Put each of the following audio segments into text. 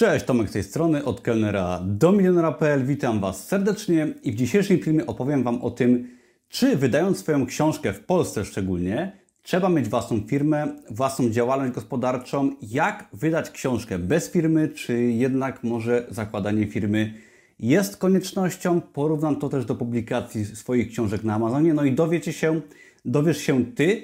Cześć, Tomek z tej strony, od kelnera do milionera.pl. Witam Was serdecznie i w dzisiejszym filmie opowiem Wam o tym, czy wydając swoją książkę w Polsce szczególnie, trzeba mieć własną firmę, własną działalność gospodarczą, jak wydać książkę bez firmy, czy jednak może zakładanie firmy jest koniecznością. Porównam to też do publikacji swoich książek na Amazonie, no i dowiecie się, dowiesz się Ty,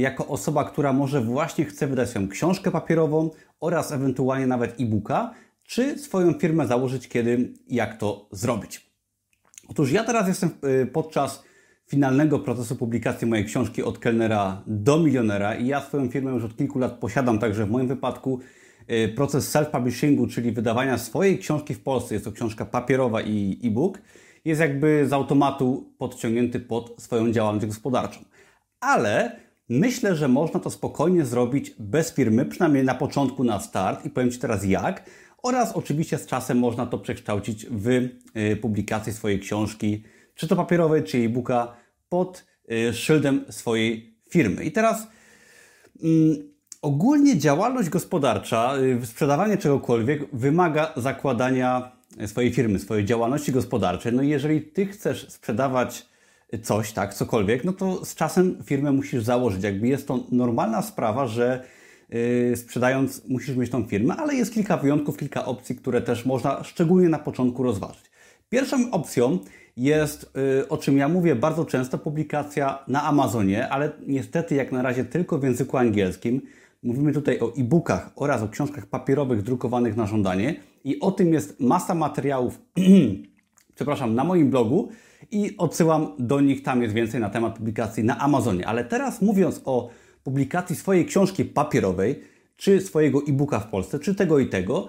jako osoba, która może właśnie chce wydać swoją książkę papierową oraz ewentualnie nawet e-booka, czy swoją firmę założyć, kiedy i jak to zrobić. Otóż ja teraz jestem y, podczas finalnego procesu publikacji mojej książki od kelnera do milionera i ja swoją firmę już od kilku lat posiadam, także w moim wypadku y, proces self-publishingu, czyli wydawania swojej książki w Polsce, jest to książka papierowa i e-book, jest jakby z automatu podciągnięty pod swoją działalność gospodarczą. Ale Myślę, że można to spokojnie zrobić bez firmy, przynajmniej na początku, na start i powiem Ci teraz jak. Oraz oczywiście z czasem można to przekształcić w y, publikację swojej książki, czy to papierowej, czy e-booka, pod y, szyldem swojej firmy. I teraz mm, ogólnie działalność gospodarcza, y, sprzedawanie czegokolwiek wymaga zakładania swojej firmy, swojej działalności gospodarczej. No i jeżeli Ty chcesz sprzedawać coś, tak, cokolwiek, no to z czasem firmę musisz założyć. Jakby jest to normalna sprawa, że yy, sprzedając musisz mieć tą firmę, ale jest kilka wyjątków, kilka opcji, które też można szczególnie na początku rozważyć. Pierwszą opcją jest, yy, o czym ja mówię bardzo często, publikacja na Amazonie, ale niestety jak na razie tylko w języku angielskim. Mówimy tutaj o e-bookach oraz o książkach papierowych drukowanych na żądanie i o tym jest masa materiałów, przepraszam, na moim blogu, i odsyłam do nich, tam jest więcej na temat publikacji na Amazonie. Ale teraz mówiąc o publikacji swojej książki papierowej, czy swojego e-booka w Polsce, czy tego i tego,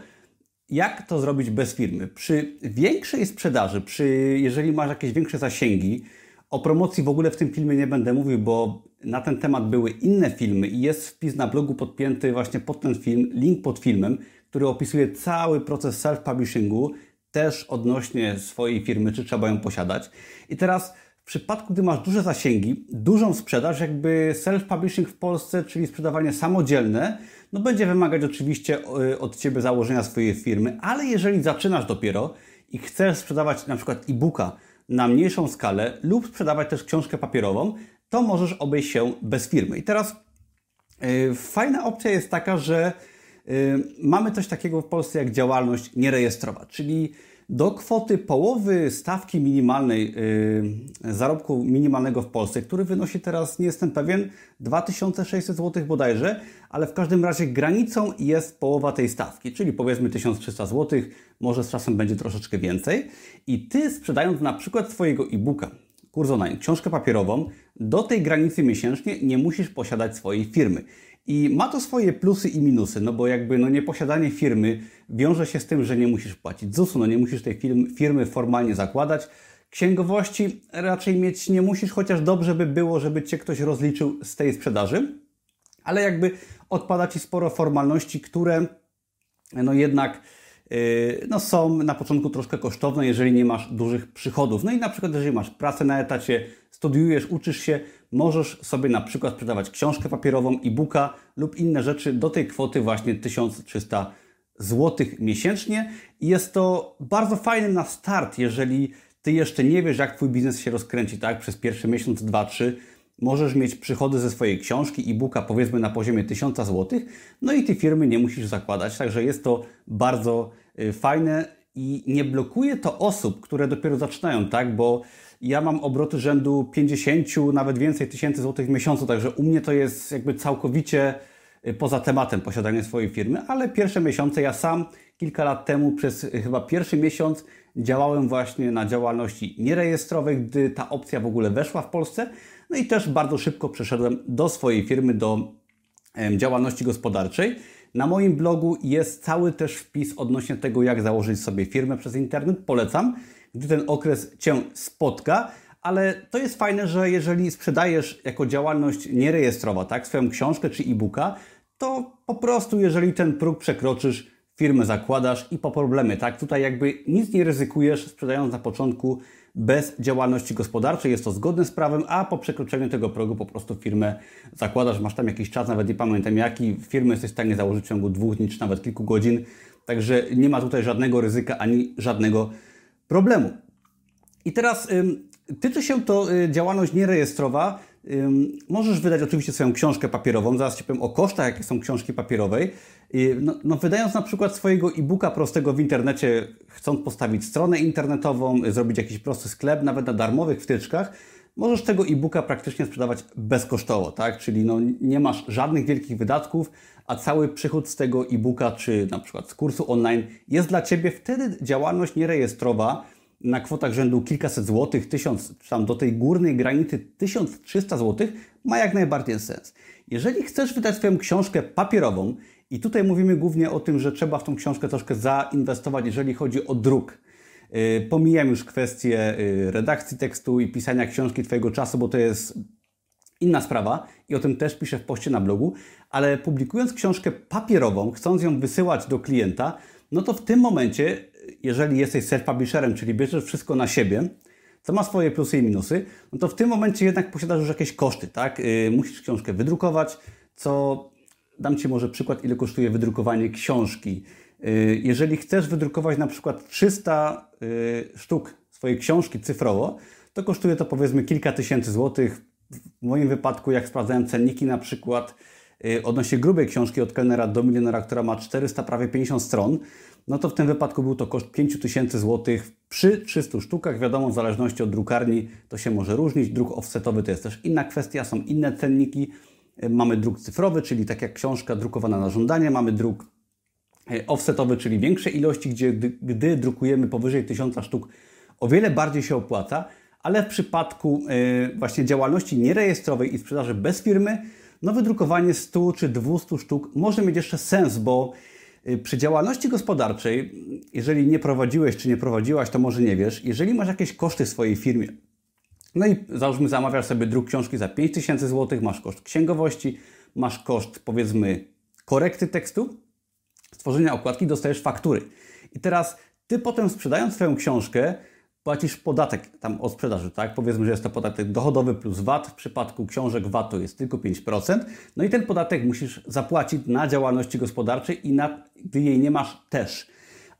jak to zrobić bez firmy? Przy większej sprzedaży, przy, jeżeli masz jakieś większe zasięgi, o promocji w ogóle w tym filmie nie będę mówił, bo na ten temat były inne filmy i jest wpis na blogu podpięty właśnie pod ten film, link pod filmem, który opisuje cały proces self-publishingu, też odnośnie swojej firmy, czy trzeba ją posiadać. I teraz w przypadku, gdy masz duże zasięgi, dużą sprzedaż, jakby self-publishing w Polsce, czyli sprzedawanie samodzielne, no będzie wymagać oczywiście e, od Ciebie założenia swojej firmy, ale jeżeli zaczynasz dopiero i chcesz sprzedawać na przykład e-booka na mniejszą skalę lub sprzedawać też książkę papierową, to możesz obejść się bez firmy. I teraz yy, fajna opcja jest taka, że mamy coś takiego w Polsce jak działalność nierejestrowa, czyli do kwoty połowy stawki minimalnej yy, zarobku minimalnego w Polsce, który wynosi teraz, nie jestem pewien, 2600 zł bodajże, ale w każdym razie granicą jest połowa tej stawki, czyli powiedzmy 1300 zł, może z czasem będzie troszeczkę więcej. I Ty sprzedając na przykład swojego e-booka, kurs online, książkę papierową, do tej granicy miesięcznie nie musisz posiadać swojej firmy. I ma to swoje plusy i minusy, no bo jakby no nieposiadanie firmy wiąże się z tym, że nie musisz płacić ZUS-u, no nie musisz tej firmy formalnie zakładać. Księgowości raczej mieć nie musisz, chociaż dobrze by było, żeby Cię ktoś rozliczył z tej sprzedaży, ale jakby odpada Ci sporo formalności, które no jednak no są na początku troszkę kosztowne, jeżeli nie masz dużych przychodów. No i na przykład, jeżeli masz pracę na etacie, studiujesz, uczysz się, możesz sobie na przykład sprzedawać książkę papierową, e-booka lub inne rzeczy do tej kwoty właśnie 1300 zł miesięcznie. I jest to bardzo fajne na start, jeżeli Ty jeszcze nie wiesz, jak Twój biznes się rozkręci, tak? Przez pierwszy miesiąc, dwa, trzy możesz mieć przychody ze swojej książki, e-booka powiedzmy na poziomie 1000 zł, no i Ty firmy nie musisz zakładać, także jest to bardzo y, fajne i nie blokuje to osób, które dopiero zaczynają, tak? Bo ja mam obroty rzędu 50, nawet więcej tysięcy złotych w miesiącu, także u mnie to jest jakby całkowicie y, poza tematem posiadanie swojej firmy, ale pierwsze miesiące ja sam kilka lat temu przez y, chyba pierwszy miesiąc działałem właśnie na działalności nierejestrowej, gdy ta opcja w ogóle weszła w Polsce. No i też bardzo szybko przeszedłem do swojej firmy, do działalności gospodarczej. Na moim blogu jest cały też wpis odnośnie tego, jak założyć sobie firmę przez internet. Polecam gdy ten okres Cię spotka, ale to jest fajne, że jeżeli sprzedajesz jako działalność nierejestrowa, tak, swoją książkę czy e-booka, to po prostu jeżeli ten próg przekroczysz, firmę zakładasz i po problemy, tak? Tutaj jakby nic nie ryzykujesz sprzedając na początku bez działalności gospodarczej, jest to zgodne z prawem, a po przekroczeniu tego progu po prostu firmę zakładasz, masz tam jakiś czas, nawet nie pamiętam jaki, firmę jesteś w stanie założyć w ciągu dwóch dni czy nawet kilku godzin, Także nie ma tutaj żadnego ryzyka ani żadnego problemu. I teraz tyczy się to y, działalność nierejestrowa. Możesz wydać oczywiście swoją książkę papierową. Zaraz Ci powiem o kosztach, jakie są książki papierowej. No, no, wydając na przykład swojego e-booka prostego w internecie, chcąc postawić stronę internetową, zrobić jakiś prosty sklep, nawet na darmowych wtyczkach, możesz tego e-booka praktycznie sprzedawać bezkosztowo, tak? Czyli no, nie masz żadnych wielkich wydatków, a cały przychód z tego e-booka, czy na przykład z kursu online jest dla Ciebie wtedy działalność nierejestrowa na kwotach rzędu kilkaset złotych, tysiąc, tam do tej górnej granicy 1300 złotych ma jak najbardziej sens. Jeżeli chcesz wydać swoją książkę papierową, i tutaj mówimy głównie o tym, że trzeba w tą książkę troszkę zainwestować, jeżeli chodzi o druk. Y, pomijam już kwestię y, redakcji tekstu i pisania książki Twojego czasu, bo to jest inna sprawa i o tym też piszę w poście na blogu, ale publikując książkę papierową, chcąc ją wysyłać do klienta, no to w tym momencie, jeżeli jesteś self-publisherem, czyli bierzesz wszystko na siebie, co ma swoje plusy i minusy, no to w tym momencie jednak posiadasz już jakieś koszty, tak? Y, musisz książkę wydrukować, co dam Ci może przykład, ile kosztuje wydrukowanie książki. Jeżeli chcesz wydrukować na przykład 300 sztuk swojej książki cyfrowo, to kosztuje to powiedzmy kilka tysięcy złotych, w moim wypadku, jak sprawdzałem cenniki na przykład odnośnie grubej książki od kelnera do milionera, która ma 400, prawie 50 stron, no to w tym wypadku był to koszt 5000 zł przy 300 sztukach. Wiadomo, w zależności od drukarni to się może różnić. Druk offsetowy to jest też inna kwestia, są inne cenniki. Y, mamy druk cyfrowy, czyli tak jak książka drukowana na żądanie, mamy druk y, offsetowy, czyli większe ilości, gdzie gdy, drukujemy powyżej 1000 sztuk, o wiele bardziej się opłaca ale w przypadku y, właśnie działalności nierejestrowej i sprzedaży bez firmy, no wydrukowanie 100 czy 200 sztuk może mieć jeszcze sens, bo y, przy działalności gospodarczej, jeżeli nie prowadziłeś czy nie prowadziłaś, to może nie wiesz, jeżeli masz jakieś koszty w swojej firmie, no i załóżmy, zamawiasz sobie druk książki za 5000 zł, masz koszt księgowości, masz koszt powiedzmy korekty tekstu, stworzenia okładki, dostajesz faktury. I teraz ty potem sprzedając swoją książkę, płacisz podatek tam od sprzedaży, tak? Powiedzmy, że jest to podatek dochodowy plus VAT. W przypadku książek VAT to jest tylko 5%. No i ten podatek musisz zapłacić na działalności gospodarczej i na, gdy jej nie masz też.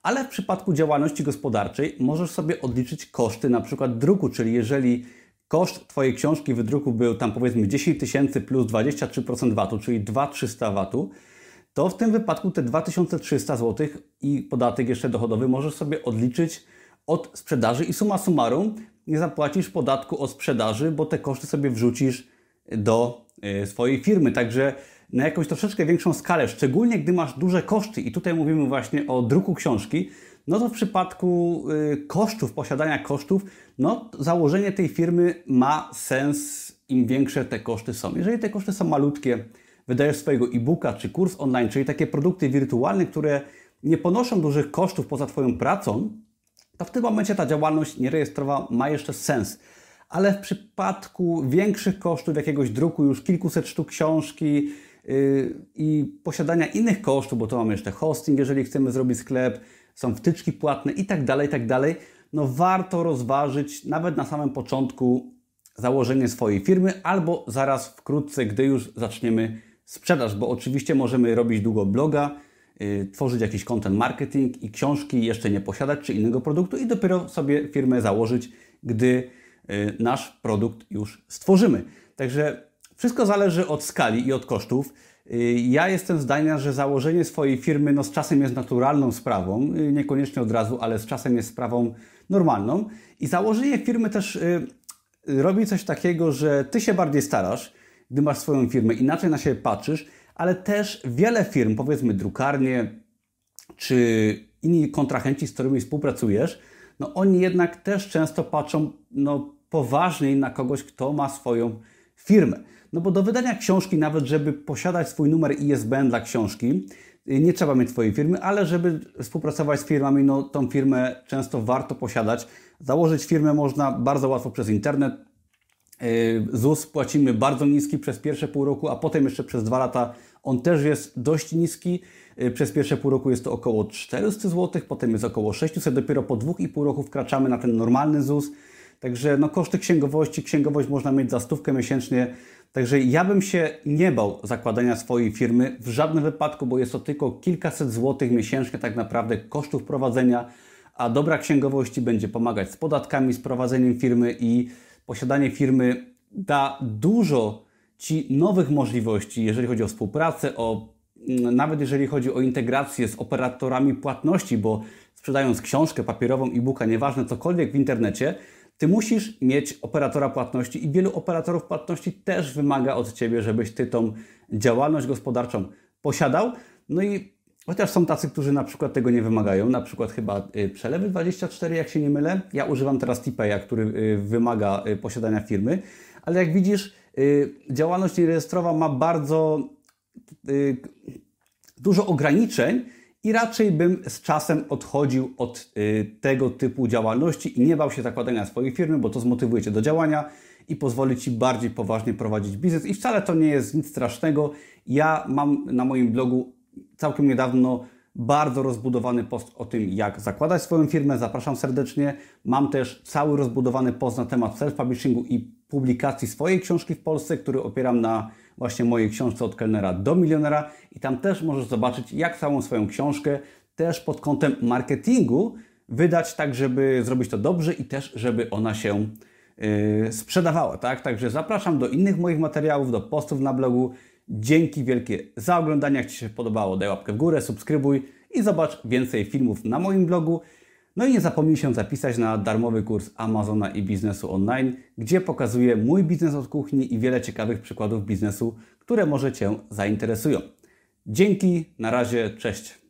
Ale w przypadku działalności gospodarczej możesz sobie odliczyć koszty na przykład druku, czyli jeżeli koszt Twojej książki wydruku był tam powiedzmy 10 tysięcy plus 23% VAT-u, czyli 2300 VAT-u, to w tym wypadku te 2300 zł i podatek jeszcze dochodowy możesz sobie odliczyć od sprzedaży i suma summarum nie zapłacisz podatku od sprzedaży, bo te koszty sobie wrzucisz do e, swojej firmy. Także na jakąś troszeczkę większą skalę, szczególnie gdy masz duże koszty i tutaj mówimy właśnie o druku książki, no to w przypadku e, kosztów, posiadania kosztów, no założenie tej firmy ma sens im większe te koszty są. Jeżeli te koszty są malutkie, wydajesz swojego e-booka czy kurs online, czyli takie produkty wirtualne, które nie ponoszą dużych kosztów poza Twoją pracą, to w tym momencie ta działalność nierejestrowa ma jeszcze sens. Ale w przypadku większych kosztów jakiegoś druku, już kilkuset sztuk książki yy, i posiadania innych kosztów, bo to mamy jeszcze hosting, jeżeli chcemy zrobić sklep, są wtyczki płatne i tak dalej, i tak dalej, no warto rozważyć nawet na samym początku założenie swojej firmy albo zaraz wkrótce, gdy już zaczniemy sprzedaż, bo oczywiście możemy robić długo bloga, tworzyć jakiś content marketing i książki jeszcze nie posiadać, czy innego produktu i dopiero sobie firmę założyć, gdy y, nasz produkt już stworzymy. Także wszystko zależy od skali i od kosztów. Y, ja jestem zdania, że założenie swojej firmy no, z czasem jest naturalną sprawą, niekoniecznie od razu, ale z czasem jest sprawą normalną. I założenie firmy też robi coś takiego, że ty się bardziej starasz, gdy masz swoją firmę, inaczej na siebie patrzysz, ale też wiele firm, powiedzmy drukarnie czy inni kontrahenci, z którymi współpracujesz, no oni jednak też często patrzą no, poważniej na kogoś, kto ma swoją firmę. No bo do wydania książki, nawet żeby posiadać swój numer ISBN dla książki, nie trzeba mieć swojej firmy, ale żeby współpracować z firmami, no tą firmę często warto posiadać. Założyć firmę można bardzo łatwo przez internet. ZUS płacimy bardzo niski przez pierwsze pół roku, a potem jeszcze przez dwa lata on też jest dość niski. Y, przez pierwsze pół roku jest to około 400 zł, potem jest około 600, dopiero po dwóch i pół roku wkraczamy na ten normalny ZUS. Także no, koszty księgowości, księgowość można mieć za stówkę miesięcznie. Także ja bym się nie bał zakładania swojej firmy w żadnym wypadku, bo jest to tylko kilkaset złotych miesięcznie tak naprawdę kosztów prowadzenia, a dobra księgowości będzie pomagać z podatkami, z prowadzeniem firmy i posiadanie firmy da dużo Ci nowych możliwości, jeżeli chodzi o współpracę, o mm, nawet jeżeli chodzi o integrację z operatorami płatności, bo sprzedając książkę papierową, e-booka, nieważne cokolwiek w internecie, ty musisz mieć operatora płatności i wielu operatorów płatności też wymaga od Ciebie, żebyś Ty tą działalność gospodarczą posiadał. No i chociaż są tacy, którzy na przykład tego nie wymagają, na przykład chyba y, Przelewy 24, jak się nie mylę. Ja używam teraz Tipeya, który y, wymaga y, posiadania firmy, ale jak widzisz, działalność nierejestrowa ma bardzo dużo ograniczeń, i raczej bym z czasem odchodził od y, tego typu działalności i nie bał się zakładania swojej firmy, bo to zmotywuje Cię do działania i pozwoli Ci bardziej poważnie prowadzić biznes. I wcale to nie jest nic strasznego. Ja mam na moim blogu całkiem niedawno bardzo rozbudowany post o tym, jak zakładać swoją firmę. Zapraszam serdecznie. Mam też cały rozbudowany post na temat self-publishingu i publikacji swojej książki w Polsce, który opieram na właśnie mojej książce od kelnera do milionera i tam też możesz zobaczyć, jak całą swoją książkę też pod kątem marketingu wydać tak, żeby zrobić to dobrze i też, żeby ona się yy, sprzedawała, tak? Także zapraszam do innych moich materiałów, do postów na blogu. Dzięki wielkie za oglądanie. Jak Ci się podobało, daj łapkę w górę, subskrybuj i zobacz więcej filmów na moim blogu. No i nie zapomnij się zapisać na darmowy kurs Amazona i biznesu online, gdzie pokazuję mój biznes od kuchni i wiele ciekawych przykładów biznesu, które może Cię zainteresują. Dzięki, na razie, cześć.